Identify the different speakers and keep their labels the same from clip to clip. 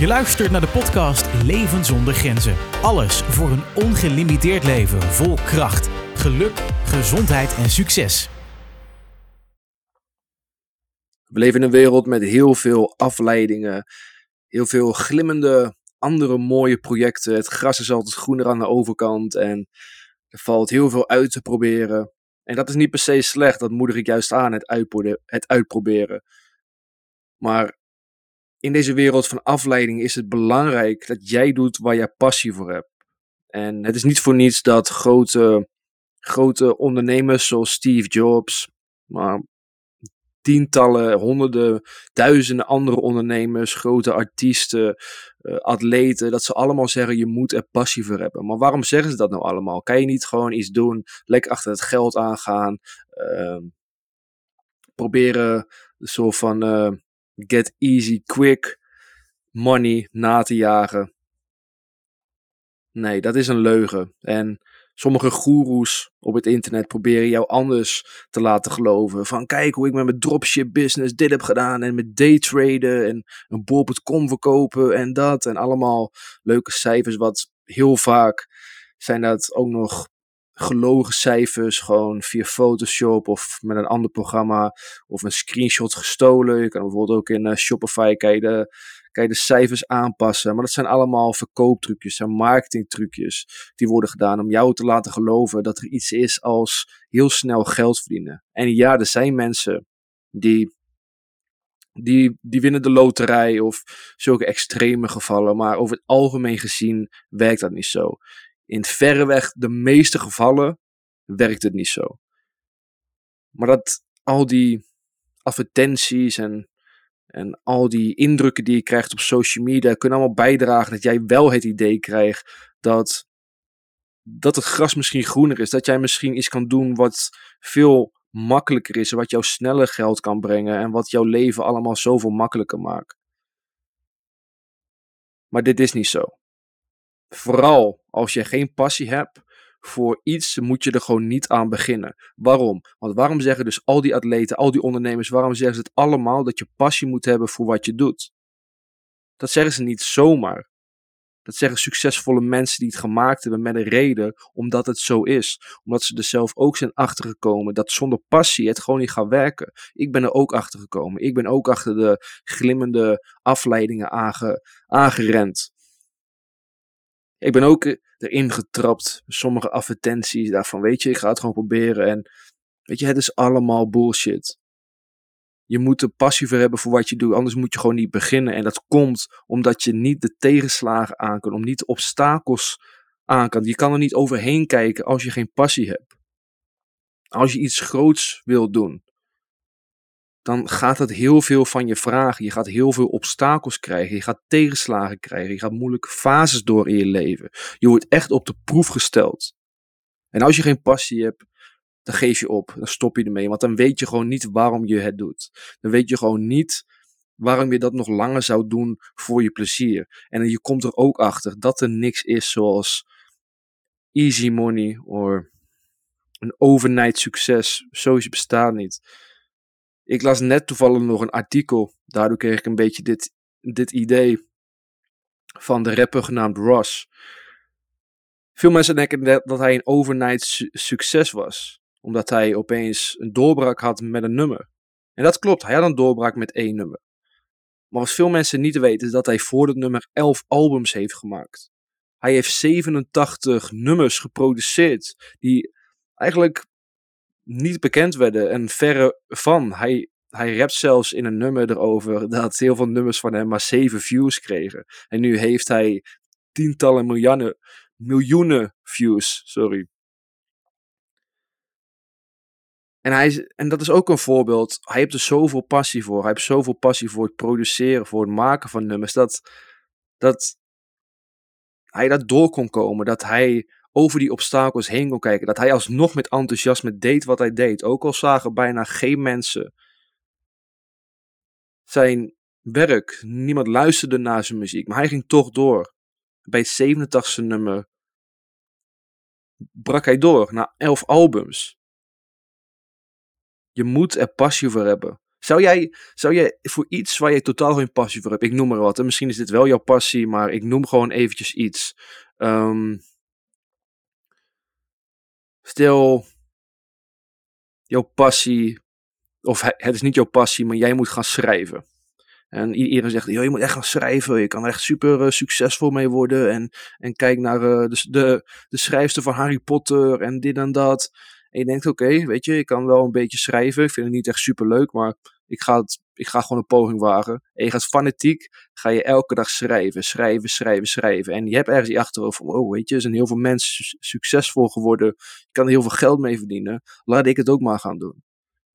Speaker 1: Je luistert naar de podcast Leven zonder grenzen. Alles voor een ongelimiteerd leven vol kracht, geluk, gezondheid en succes.
Speaker 2: We leven in een wereld met heel veel afleidingen, heel veel glimmende andere mooie projecten. Het gras is altijd groener aan de overkant en er valt heel veel uit te proberen. En dat is niet per se slecht, dat moedig ik juist aan, het, het uitproberen. Maar in deze wereld van afleiding is het belangrijk dat jij doet waar jij passie voor hebt. En het is niet voor niets dat grote, grote ondernemers zoals Steve Jobs, maar tientallen, honderden, duizenden andere ondernemers, grote artiesten, uh, atleten, dat ze allemaal zeggen je moet er passie voor hebben. Maar waarom zeggen ze dat nou allemaal? Kan je niet gewoon iets doen, lekker achter het geld aangaan, uh, proberen zo van uh, get easy, quick money na te jagen? Nee, dat is een leugen. En sommige goeroes op het internet proberen jou anders te laten geloven. Van kijk hoe ik met mijn dropship business dit heb gedaan. En met daytraden en een bol.com verkopen en dat. En allemaal leuke cijfers. Wat heel vaak zijn dat ook nog gelogen cijfers. Gewoon via Photoshop of met een ander programma. Of een screenshot gestolen. Je kan bijvoorbeeld ook in uh, Shopify kan je de kan je de cijfers aanpassen. Maar dat zijn allemaal verkooptrucjes en marketingtrucjes die worden gedaan om jou te laten geloven dat er iets is als heel snel geld verdienen. En ja, er zijn mensen die, die, die winnen de loterij of zulke extreme gevallen. Maar over het algemeen gezien werkt dat niet zo. In verreweg de meeste gevallen werkt het niet zo. Maar dat al die advertenties en en al die indrukken die je krijgt op social media kunnen allemaal bijdragen dat jij wel het idee krijgt dat, dat het gras misschien groener is. Dat jij misschien iets kan doen wat veel makkelijker is. Wat jou sneller geld kan brengen. En wat jouw leven allemaal zoveel makkelijker maakt. Maar dit is niet zo. Vooral als je geen passie hebt voor iets moet je er gewoon niet aan beginnen. Waarom? Want waarom zeggen dus al die atleten, al die ondernemers, waarom zeggen ze het allemaal dat je passie moet hebben voor wat je doet? Dat zeggen ze niet zomaar. Dat zeggen succesvolle mensen die het gemaakt hebben met een reden, omdat het zo is. Omdat ze er zelf ook zijn achtergekomen dat zonder passie het gewoon niet gaat werken. Ik ben er ook achter gekomen. Ik ben ook achter de glimmende afleidingen aange, aangerend. Ik ben ook erin getrapt. Sommige advertenties daarvan, weet je, ik ga het gewoon proberen. En weet je, het is allemaal bullshit. Je moet er passie voor hebben voor wat je doet, anders moet je gewoon niet beginnen. En dat komt omdat je niet de tegenslagen aan kan, om niet de obstakels aan kan. Je kan er niet overheen kijken als je geen passie hebt. Als je iets groots wilt doen, dan gaat het heel veel van je vragen. Je gaat heel veel obstakels krijgen. Je gaat tegenslagen krijgen. Je gaat moeilijke fases door in je leven. Je wordt echt op de proef gesteld. En als je geen passie hebt, dan geef je op. Dan stop je ermee. Want dan weet je gewoon niet waarom je het doet. Dan weet je gewoon niet waarom je dat nog langer zou doen voor je plezier. En je komt er ook achter dat er niks is zoals easy money of een overnight succes. Zoiets bestaat niet. Ik las net toevallig nog een artikel. Daardoor kreeg ik een beetje dit, dit idee van de rapper genaamd Ross. Veel mensen denken dat hij een overnight succes was. Omdat hij opeens een doorbraak had met een nummer. En dat klopt, hij had een doorbraak met één nummer. Maar wat veel mensen niet weten is dat hij voor dat nummer 11 albums heeft gemaakt. Hij heeft 87 nummers geproduceerd die eigenlijk niet bekend werden en verre van. Hij, hij rapt zelfs in een nummer erover dat heel veel nummers van hem maar 7 views kregen. En nu heeft hij tientallen miljoenen, miljoenen views, sorry. En, hij, en dat is ook een voorbeeld. Hij heeft er zoveel passie voor. Hij heeft zoveel passie voor het produceren, voor het maken van nummers. Dat, dat hij dat door kon komen. Dat hij over die obstakels heen kon kijken. Dat hij alsnog met enthousiasme deed wat hij deed. Ook al zagen bijna geen mensen zijn werk. Niemand luisterde naar zijn muziek. Maar hij ging toch door. Bij het 87e nummer brak hij door naar 11 albums. Je moet er passie voor hebben. Zou jij, zou jij voor iets waar je totaal geen passie voor hebt, ik noem maar wat, en misschien is dit wel jouw passie, maar ik noem gewoon eventjes iets. Ehm, stel, jouw passie, of het is niet jouw passie, maar jij moet gaan schrijven. En iedereen zegt, je moet echt gaan schrijven, je kan er echt super uh, succesvol mee worden. En, en kijk naar de, de, de schrijfster van Harry Potter en dit en dat. En je denkt, oké, weet je, ik kan wel een beetje schrijven. Ik vind het niet echt super leuk, maar ik ga, het, ik ga gewoon een poging wagen. En je gaat fanatiek, ga je elke dag schrijven, schrijven, schrijven, schrijven. En je hebt ergens die achterhoofd van, oh weet je, er zijn heel veel mensen succesvol geworden. Je kan er heel veel geld mee verdienen. Laat ik het ook maar gaan doen.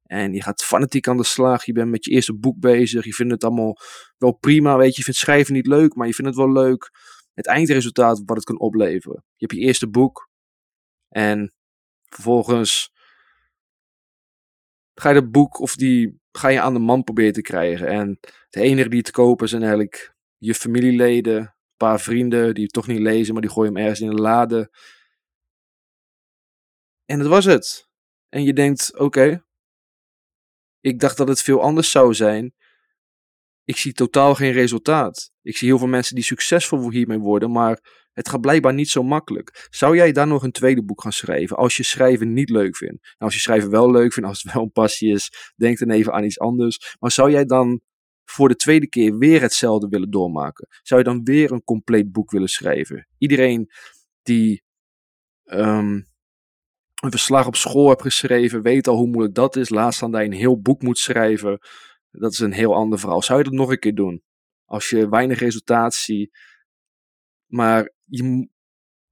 Speaker 2: En je gaat fanatiek aan de slag. Je bent met je eerste boek bezig. Je vindt het allemaal wel prima. Weet je, je vindt schrijven niet leuk, maar je vindt het wel leuk. Het eindresultaat wat het kan opleveren. Je hebt je eerste boek. En vervolgens ga je dat boek of die ga je aan de man proberen te krijgen. En de enige die het kopen zijn eigenlijk je familieleden, een paar vrienden die het toch niet lezen, maar die gooien hem ergens in een lade. En dat was het. En je denkt, oké, ik dacht dat het veel anders zou zijn. Ik zie totaal geen resultaat. Ik zie heel veel mensen die succesvol hiermee worden, maar het gaat blijkbaar niet zo makkelijk. Zou jij dan nog een tweede boek gaan schrijven als je schrijven niet leuk vindt? Nou, als je schrijven wel leuk vindt, als het wel een passie is, denk dan even aan iets anders. Maar zou jij dan voor de tweede keer weer hetzelfde willen doormaken? Zou je dan weer een compleet boek willen schrijven? Iedereen die ehm, een verslag op school heeft geschreven, weet al hoe moeilijk dat is. Laatst dan dat je een heel boek moet schrijven. Dat is een heel ander verhaal. Zou je dat nog een keer doen? Als je weinig resultaat ziet. Maar je,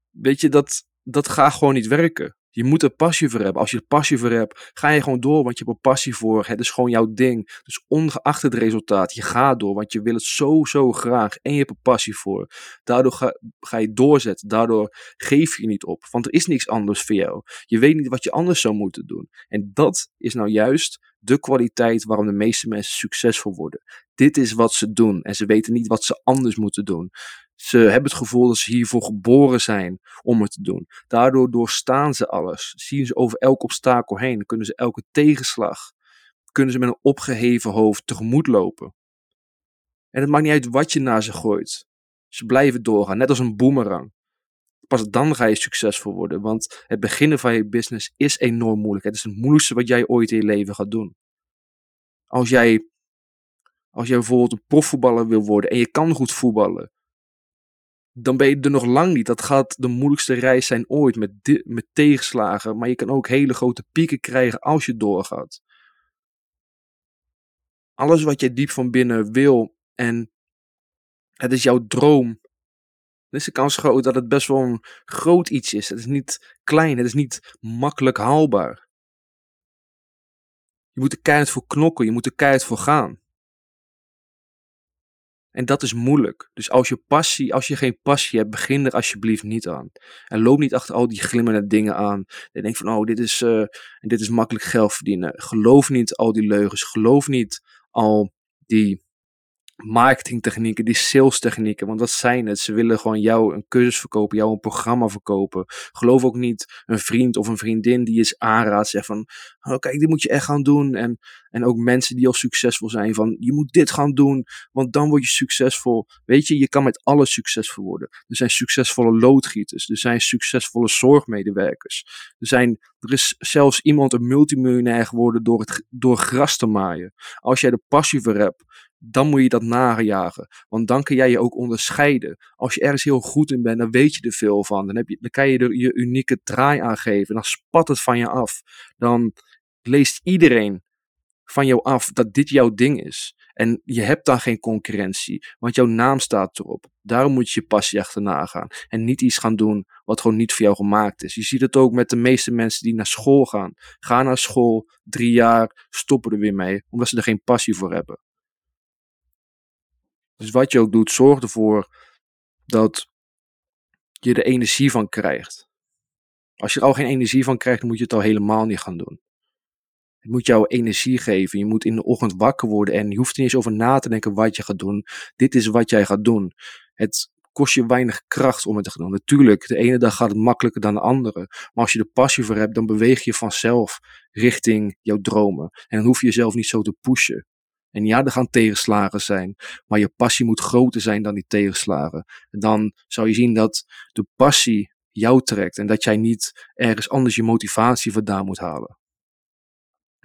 Speaker 2: weet je, dat, dat gaat gewoon niet werken. Je moet er passie voor hebben. Als je er passie voor hebt, ga je gewoon door, want je hebt er passie voor. Het is gewoon jouw ding. Dus ongeacht het resultaat, je gaat door, want je wil het zo, zo graag. En je hebt er passie voor. Daardoor ga, ga je doorzetten. Daardoor geef je niet op. Want er is niks anders voor jou. Je weet niet wat je anders zou moeten doen. En dat is nou juist de kwaliteit waarom de meeste mensen succesvol worden. Dit is wat ze doen en ze weten niet wat ze anders moeten doen. Ze hebben het gevoel dat ze hiervoor geboren zijn om het te doen. Daardoor doorstaan ze alles. Zien ze over elk obstakel heen. Kunnen ze elke tegenslag. Kunnen ze met een opgeheven hoofd tegemoet lopen. En het maakt niet uit wat je naar ze gooit. Ze blijven doorgaan, net als een boemerang. Pas dan ga je succesvol worden, want het beginnen van je business is enorm moeilijk. Het is het moeilijkste wat jij ooit in je leven gaat doen. Als jij, als jij bijvoorbeeld een profvoetballer wil worden en je kan goed voetballen, dan ben je er nog lang niet. Dat gaat de moeilijkste reis zijn ooit met, met tegenslagen. Maar je kan ook hele grote pieken krijgen als je doorgaat. Alles wat je diep van binnen wil en het is jouw droom. Dan is de kans groot dat het best wel een groot iets is. Het is niet klein, het is niet makkelijk haalbaar. Je moet er keihard voor knokken, je moet er keihard voor gaan. En dat is moeilijk. Dus als je passie, als je geen passie hebt, begin er alsjeblieft niet aan. En loop niet achter al die glimmende dingen aan. En denk van, oh, dit is, en dit is makkelijk geld verdienen. Geloof niet al die leugens. Geloof niet al die marketingtechnieken, die sales technieken. Want wat zijn het? Ze willen gewoon jou een cursus verkopen, jou een programma verkopen. Geloof ook niet een vriend of een vriendin die je aanraadt, zegt van, oh kijk, dit moet je echt gaan doen. En, en ook mensen die al succesvol zijn van, je moet dit gaan doen, want dan word je succesvol. Weet je, je kan met alles succesvol worden. Er zijn succesvolle loodgieters, er zijn succesvolle zorgmedewerkers. Er, zijn, er is zelfs iemand een multimiljonair geworden door, het, door gras te maaien. Als jij de passie voor hebt, dan moet je dat najagen. Want dan kan jij je ook onderscheiden. Als je ergens heel goed in bent, dan weet je er veel van. Dan, heb je, dan kan je er je unieke draai aangeven. Dan spat het van je af. Dan leest iedereen van jou af dat dit jouw ding is. En je hebt dan geen concurrentie, want jouw naam staat erop. Daarom moet je je passie achterna gaan. En niet iets gaan doen wat gewoon niet voor jou gemaakt is. Je ziet het ook met de meeste mensen die naar school gaan. Gaan naar school, drie jaar, stoppen er weer mee, omdat ze er geen passie voor hebben. Dus wat je ook doet, zorg ervoor dat je er energie van krijgt. Als je er al geen energie van krijgt, dan moet je het al helemaal niet gaan doen. Het moet jou energie geven. Je moet in de ochtend wakker worden en je hoeft er niet eens over na te denken wat je gaat doen. Dit is wat jij gaat doen. Het kost je weinig kracht om het te gaan doen. Natuurlijk, de ene dag gaat het makkelijker dan de andere. Maar als je er passie voor hebt, dan beweeg je vanzelf richting jouw dromen. En dan hoef je jezelf niet zo te pushen. En ja, er gaan tegenslagen zijn, maar je passie moet groter zijn dan die tegenslagen. En dan zou je zien dat de passie jou trekt en dat jij niet ergens anders je motivatie vandaan moet halen.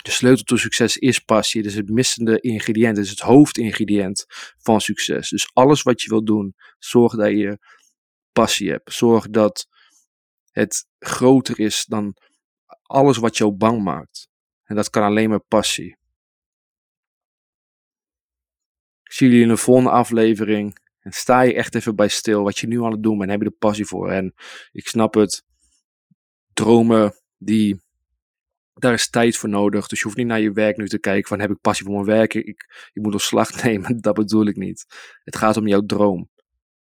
Speaker 2: De sleutel tot succes is passie. Is het missende ingrediënt. Het is het hoofdingrediënt van succes. Dus alles wat je wilt doen, zorg dat je passie hebt. Zorg dat het groter is dan alles wat jou bang maakt. En dat kan alleen maar passie. Zie jullie in de volgende aflevering. En sta je echt even bij stil wat je nu aan het doen bent. Heb je er passie voor. En ik snap het. Dromen, die, daar is tijd voor nodig. Dus je hoeft niet naar je werk nu te kijken van heb ik passie voor mijn werk. Ik, ik moet slag nemen. Dat bedoel ik niet. Het gaat om jouw droom.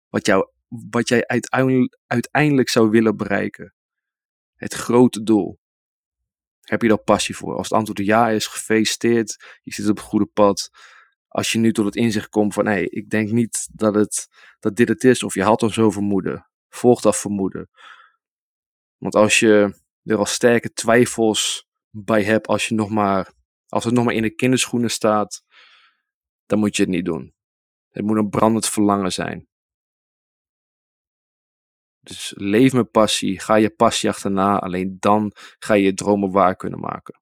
Speaker 2: Wat, jou, wat jij uiteindelijk, uiteindelijk zou willen bereiken. Het grote doel. Heb je daar passie voor? Als het antwoord ja is, gefeliciteerd. Je zit op het goede pad als je nu tot het inzicht komt van, hé, ik denk niet dat, het, dat dit het is, of je had al zo vermoeden, volg dat vermoeden. Want als je er al sterke twijfels bij hebt, als, je nog maar, als het nog maar in de kinderschoenen staat, dan moet je het niet doen. Het moet een brandend verlangen zijn. Dus leef met passie, ga je passie achterna, alleen dan ga je je dromen waar kunnen maken.